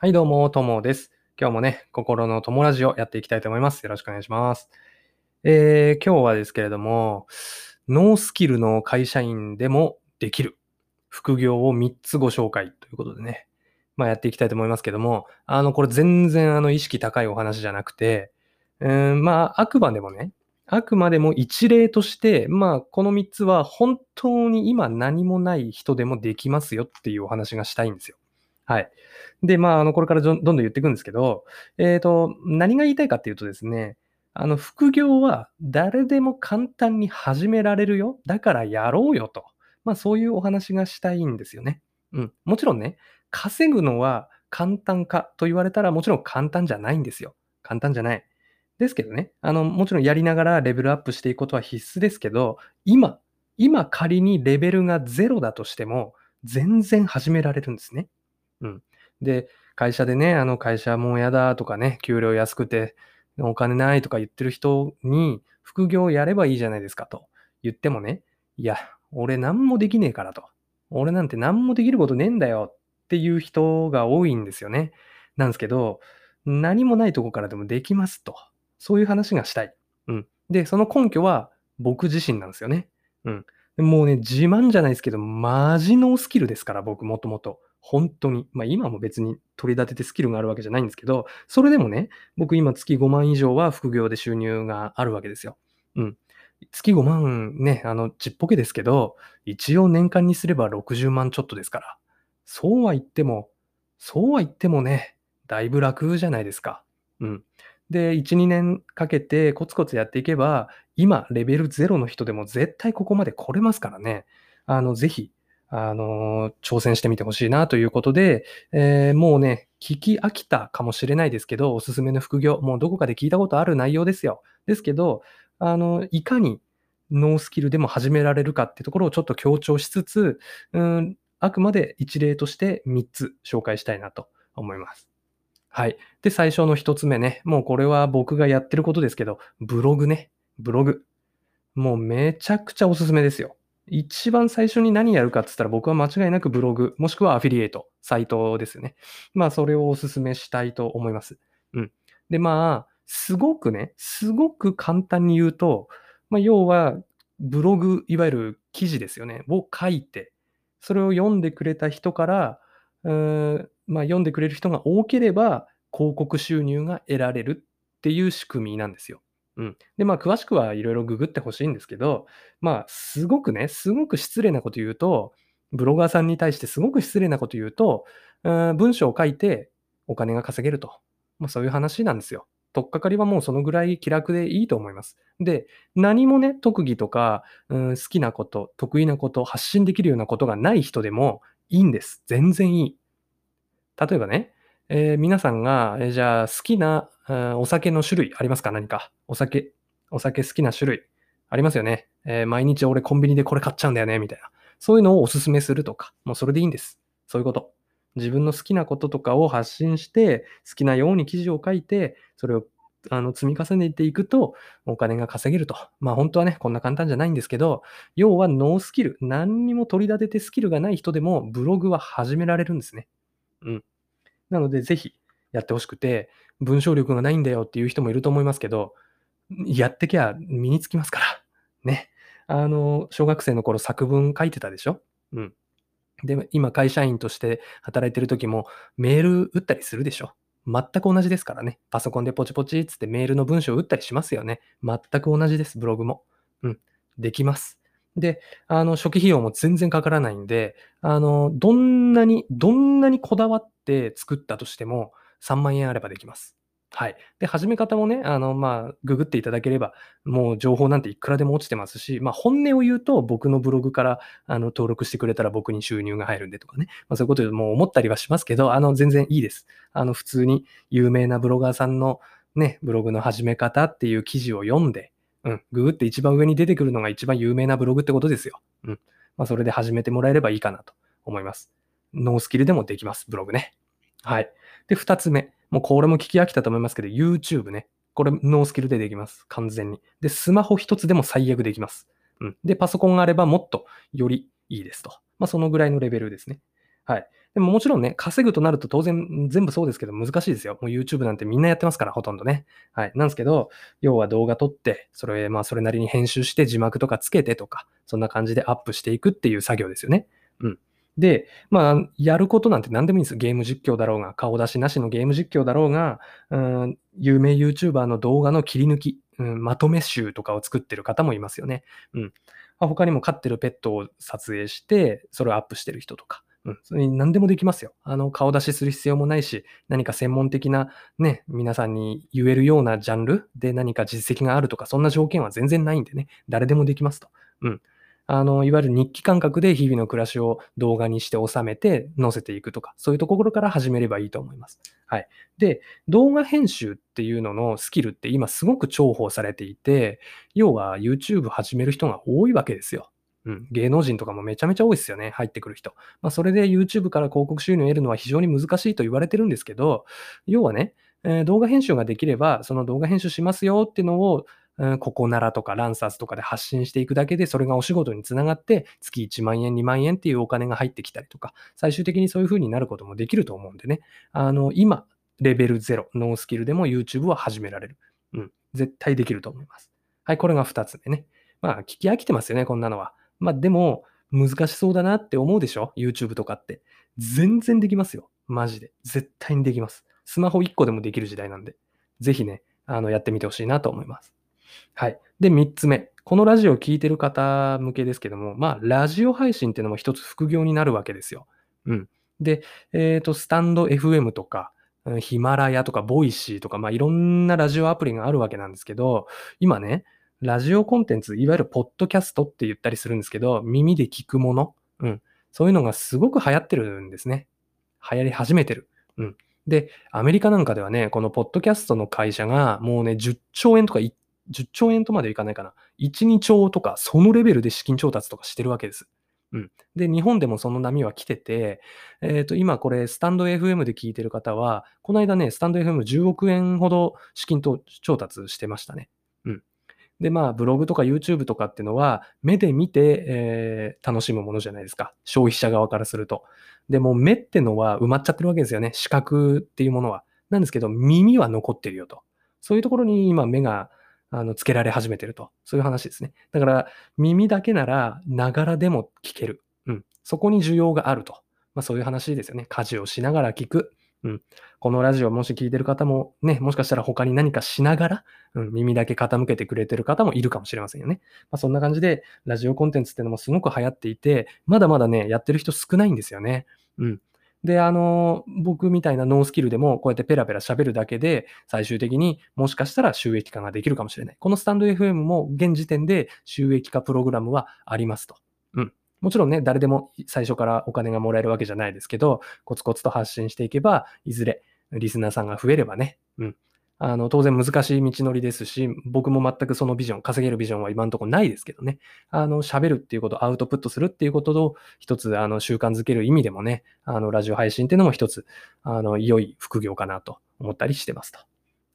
はい、どうも、ともです。今日もね、心の友ラジオやっていきたいと思います。よろしくお願いします。えー、今日はですけれども、ノースキルの会社員でもできる副業を3つご紹介ということでね、まあやっていきたいと思いますけども、あの、これ全然あの意識高いお話じゃなくて、うん、まああくまでもね、あくまでも一例として、まあこの3つは本当に今何もない人でもできますよっていうお話がしたいんですよ。はい。で、まあ、あの、これからどんどん言っていくんですけど、えっ、と、何が言いたいかっていうとですね、あの、副業は誰でも簡単に始められるよ。だからやろうよと。まあ、そういうお話がしたいんですよね。うん。もちろんね、稼ぐのは簡単かと言われたらもちろん簡単じゃないんですよ。簡単じゃない。ですけどね、あの、もちろんやりながらレベルアップしていくことは必須ですけど、今、今仮にレベルがゼロだとしても、全然始められるんですね。うん。で、会社でね、あの会社もうやだとかね、給料安くてお金ないとか言ってる人に副業やればいいじゃないですかと言ってもね、いや、俺何もできねえからと。俺なんて何もできることねえんだよっていう人が多いんですよね。なんですけど、何もないとこからでもできますと。そういう話がしたい。うん。で、その根拠は僕自身なんですよね。うん。もうね、自慢じゃないですけど、マジノースキルですから、僕もともと。本当に。まあ今も別に取り立ててスキルがあるわけじゃないんですけど、それでもね、僕今月5万以上は副業で収入があるわけですよ。うん。月5万ね、あの、ちっぽけですけど、一応年間にすれば60万ちょっとですから。そうは言っても、そうは言ってもね、だいぶ楽じゃないですか。うん。で、1、2年かけてコツコツやっていけば、今、レベル0の人でも絶対ここまで来れますからね。あの、ぜひ、あの、挑戦してみてほしいなということで、えーもうね、聞き飽きたかもしれないですけど、おすすめの副業、もうどこかで聞いたことある内容ですよ。ですけど、あの、いかにノースキルでも始められるかってところをちょっと強調しつつ、うん、あくまで一例として3つ紹介したいなと思います。はい。で、最初の1つ目ね。もうこれは僕がやってることですけど、ブログね。ブログ。もうめちゃくちゃおすすめですよ。一番最初に何やるかって言ったら僕は間違いなくブログ、もしくはアフィリエイト、サイトですよね。まあそれをお勧めしたいと思います。うん。でまあ、すごくね、すごく簡単に言うと、まあ要はブログ、いわゆる記事ですよね、を書いて、それを読んでくれた人から、うーんまあ読んでくれる人が多ければ広告収入が得られるっていう仕組みなんですよ。うん。で、まあ詳しくはいろいろググってほしいんですけど、まあ、すごくね、すごく失礼なこと言うと、ブロガーさんに対してすごく失礼なこと言うと、うん文章を書いてお金が稼げると。まあ、そういう話なんですよ。取っかかりはもうそのぐらい気楽でいいと思います。で、何もね、特技とか、うん好きなこと、得意なこと、発信できるようなことがない人でもいいんです。全然いい。例えばね、えー皆さんが、えーじゃあ好きな、うんお酒の種類ありますか？何か？お酒、お酒好きな種類。ありますよね。えー毎日俺コンビニでこれ買っちゃうんだよね、みたいな。そういうのをおすすめするとか、もうそれでいいんです。そういうこと。自分の好きなこととかを発信して、好きなように記事を書いて、それをあの積み重ねていくと、お金が稼げると。まあ本当はね、こんな簡単じゃないんですけど、要はノースキル、何にも取り立ててスキルがない人でも、ブログは始められるんですね。うん。なので、ぜひやってほしくて、文章力がないんだよっていう人もいると思いますけど、やってきゃ身につきますから。ね。あの、小学生の頃作文書いてたでしょ？うん。で、今会社員として働いてる時もメール打ったりするでしょ？全く同じですからね。パソコンでポチポチっつってメールの文章を打ったりしますよね。全く同じです、ブログも。うん。できます。で、あの、初期費用も全然かからないんで、あの、どんなに、どんなにこだわって作ったとしても、3万円あればできます。はい。で、始め方もね、あの、まあ、ググっていただければ、もう情報なんていくらでも落ちてますし、まあ、本音を言うと、僕のブログから、あの、登録してくれたら僕に収入が入るんでとかね。まあ、そういうことでも思ったりはしますけど、あの、全然いいです。あの、普通に有名なブロガーさんのね、ブログの始め方っていう記事を読んで、うん、ググって一番上に出てくるのが一番有名なブログってことですよ。うん。まあ、それで始めてもらえればいいかなと思います。ノースキルでもできます、ブログね。はい。で、二つ目。もうこれも聞き飽きたと思いますけど、YouTube ね。これノースキルでできます。完全に。で、スマホ一つでも最悪できます。うん。で、パソコンがあればもっとよりいいですと。まあ、そのぐらいのレベルですね。はい。でももちろんね、稼ぐとなると当然全部そうですけど難しいですよ。もう YouTube なんてみんなやってますから、ほとんどね。はい。なんですけど、要は動画撮って、それ、まあそれなりに編集して字幕とかつけてとか、そんな感じでアップしていくっていう作業ですよね。うん。で、まあ、やることなんて何でもいいんです。ゲーム実況だろうが、顔出しなしのゲーム実況だろうが、うん、有名 YouTuber の動画の切り抜き、うん、まとめ集とかを作ってる方もいますよね。うん。他にも飼ってるペットを撮影して、それをアップしてる人とか。うん、それ何でもできますよ。あの、顔出しする必要もないし、何か専門的なね、皆さんに言えるようなジャンルで何か実績があるとか、そんな条件は全然ないんでね、誰でもできますと。うん。あの、いわゆる日記感覚で日々の暮らしを動画にして収めて載せていくとか、そういうところから始めればいいと思います。はい。で、動画編集っていうののスキルって今すごく重宝されていて、要は YouTube 始める人が多いわけですよ。うん、芸能人とかもめちゃめちゃ多いですよね、入ってくる人。まあ、それで YouTube から広告収入を得るのは非常に難しいと言われてるんですけど、要はね、えー、動画編集ができれば、その動画編集しますよっていうのをうん、ココナラとかランサーズとかで発信していくだけで、それがお仕事につながって、月1万円、2万円っていうお金が入ってきたりとか、最終的にそういう風になることもできると思うんでね。あの、今、レベル0、ノースキルでも YouTube は始められる。うん。絶対できると思います。はい、これが2つ目ね。まあ、聞き飽きてますよね、こんなのは。まあ、でも、難しそうだなって思うでしょ ?YouTube とかって。全然できますよ。マジで。絶対にできます。スマホ1個でもできる時代なんで。ぜひね、あの、やってみてほしいなと思います。はい。で、3つ目。このラジオを聴いてる方向けですけども、まあ、ラジオ配信っていうのも一つ副業になるわけですよ。うん。で、えっ、ー、と、スタンド FM とか、ヒマラヤとか、 Voicy とか、まあ、いろんなラジオアプリがあるわけなんですけど、今ね、ラジオコンテンツ、いわゆるポッドキャストって言ったりするんですけど、耳で聞くもの、うん。そういうのがすごく流行ってるんですね。流行り始めてる。うん。で、アメリカなんかではね、このポッドキャストの会社がもうね、10兆円とか10兆円とまでいかないかな。1、2兆とか、そのレベルで資金調達とかしてるわけです。うん。で、日本でもその波は来てて、えっ、ー、と、今これ、スタンド FM で聞いてる方は、この間ね、スタンド FM10 億円ほど資金調達してましたね。うん。で、まあ、ブログとか YouTube とかっていうのは、目で見て、えー、楽しむものじゃないですか。消費者側からすると。でも、目ってのは埋まっちゃってるわけですよね。視覚っていうものは。なんですけど、耳は残ってるよと。そういうところに今、目があの、つけられ始めてると。そういう話ですね。だから、耳だけなら、ながらでも聞ける。うん。そこに需要があると。まあ、そういう話ですよね。家事をしながら聞く。うん。このラジオもし聞いてる方もね、もしかしたら他に何かしながら、うん、耳だけ傾けてくれてる方もいるかもしれませんよね。まあ、そんな感じで、ラジオコンテンツっていうのもすごく流行っていて、まだまだね、やってる人少ないんですよね。うん。で、あの、僕みたいなノースキルでもこうやってペラペラ喋るだけで、最終的にもしかしたら収益化ができるかもしれない。このスタンド FM も現時点で収益化プログラムはありますと。もちろんね、誰でも最初からお金がもらえるわけじゃないですけど、コツコツと発信していけば、いずれリスナーさんが増えればね、うん、あの、当然難しい道のりですし、僕も全くそのビジョン、稼げるビジョンは今のところないですけどね。あの、喋るっていうこと、アウトプットするっていうことを一つ、あの、習慣づける意味でもね、あの、ラジオ配信っていうのも一つ、あの、良い副業かなと思ったりしてますと。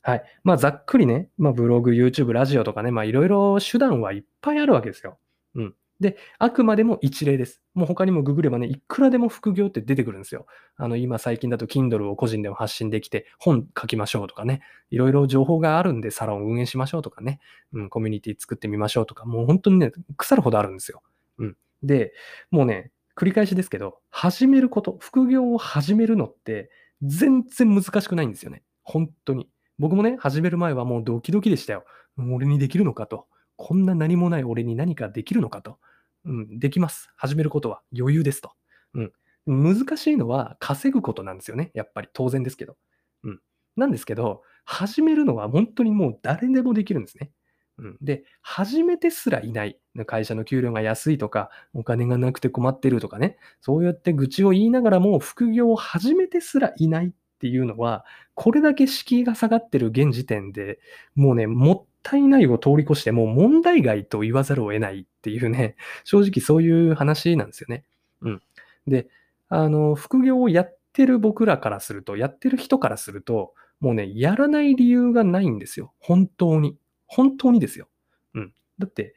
はい。まあ、ざっくりね、まあ、ブログ、YouTube、ラジオとかね、まあ、いろいろ手段はいっぱいあるわけですよ。うん。で、あくまでも一例です。もう他にもググればね、いくらでも副業って出てくるんですよ。あの、今最近だと Kindle を個人でも発信できて、本書きましょうとかね、いろいろ情報があるんでサロン運営しましょうとかね、うん、コミュニティ作ってみましょうとか、もう本当にね、腐るほどあるんですよ。うん。で、もうね、繰り返しですけど、始めること、副業を始めるのって全然難しくないんですよね。本当に。僕もね、始める前はもうドキドキでしたよ。俺にできるのかと。こんな何もない俺に何かできるのかと。うん、できます。始めることは余裕ですと。うん。難しいのは稼ぐことなんですよね。やっぱり当然ですけど。うん。なんですけど、始めるのは本当にもう誰でもできるんですね。うん、で、始めてすらいない。会社の給料が安いとか、お金がなくて困ってるとかね。そうやって愚痴を言いながらも副業を始めてすらいないっていうのは、これだけ敷居が下がってる現時点でもうね、もったいないを通り越してもう問題外と言わざるを得ないっていうね、正直そういう話なんですよね。うん。で、あの、副業をやってる僕らからすると、やってる人からすると、もうね、やらない理由がないんですよ。本当に。本当にですよ。うん。だって、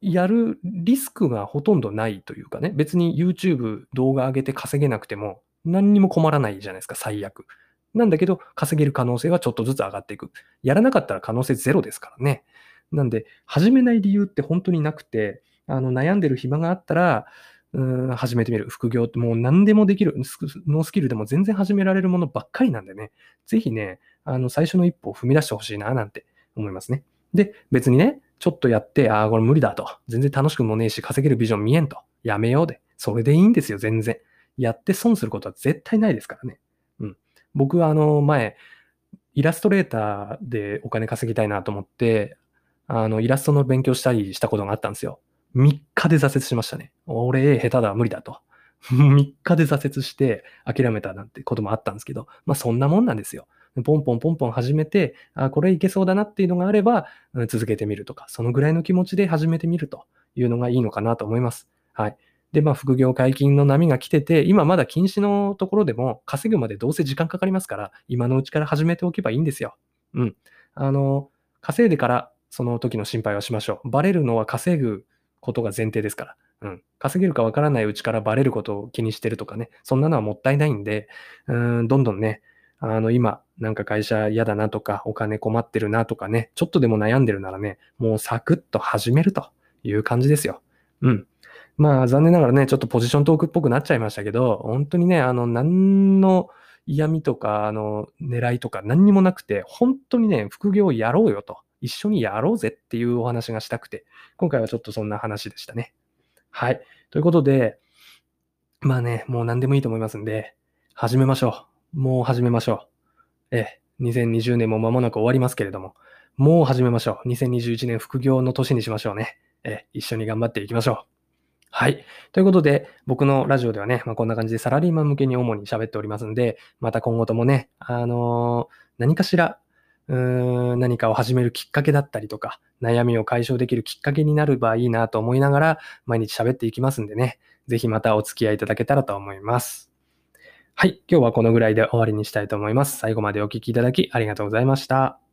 やるリスクがほとんどないというかね、別に YouTube 動画上げて稼げなくても何にも困らないじゃないですか、最悪。なんだけど、稼げる可能性はちょっとずつ上がっていく。やらなかったら可能性ゼロですからね。なんで、始めない理由って本当になくて、あの悩んでる暇があったら、うん始めてみる。副業ってもう何でもできる。ノースキルでも全然始められるものばっかりなんでね。ぜひね、あの最初の一歩を踏み出してほしいな、なんて思いますね。で、別にね、ちょっとやって、ああ、これ無理だと。全然楽しくもねえし、稼げるビジョン見えんと。やめようで。それでいいんですよ、全然。やって損することは絶対ないですからね。僕はあの、前、イラストレーターでお金稼ぎたいなと思って、あの、イラストの勉強したりしたことがあったんですよ。3日で挫折しましたね。俺、下手だ、無理だと。3日で挫折して諦めたなんてこともあったんですけど、まあそんなもんなんですよ。ポンポンポンポン始めて、あ、これいけそうだなっていうのがあれば、続けてみるとか、そのぐらいの気持ちで始めてみるというのがいいのかなと思います。はい。で、まあ、副業解禁の波が来てて、今まだ禁止のところでも稼ぐまでどうせ時間かかりますから、今のうちから始めておけばいいんですよ。うん。あの、稼いでからその時の心配はしましょう。バレるのは稼ぐことが前提ですから。うん。稼げるかわからないうちからバレることを気にしてるとかね。そんなのはもったいないんで、うん、どんどんね、あの、今、なんか会社嫌だなとか、お金困ってるなとかね、ちょっとでも悩んでるならね、もうサクッと始めるという感じですよ。うん。まあ、残念ながらね、ちょっとポジショントークっぽくなっちゃいましたけど、本当にね、あの、何の嫌味とか、あの、狙いとか何にもなくて、本当にね、副業やろうよと。一緒にやろうぜっていうお話がしたくて、今回はちょっとそんな話でしたね。はい。ということで、まあね、もう何でもいいと思いますんで、始めましょう。もう始めましょう。ええ、2020年も間もなく終わりますけれども、もう始めましょう。2021年副業の年にしましょうね。ええ、一緒に頑張っていきましょう。はい。ということで、僕のラジオではね、まあ、こんな感じでサラリーマン向けに主に喋っておりますんで、また今後ともね、あのー、何かしら、うーん、何かを始めるきっかけだったりとか、悩みを解消できるきっかけになればいいなと思いながら、毎日喋っていきますんでね、ぜひまたお付き合いいただけたらと思います。はい。今日はこのぐらいで終わりにしたいと思います。最後までお聴きいただきありがとうございました。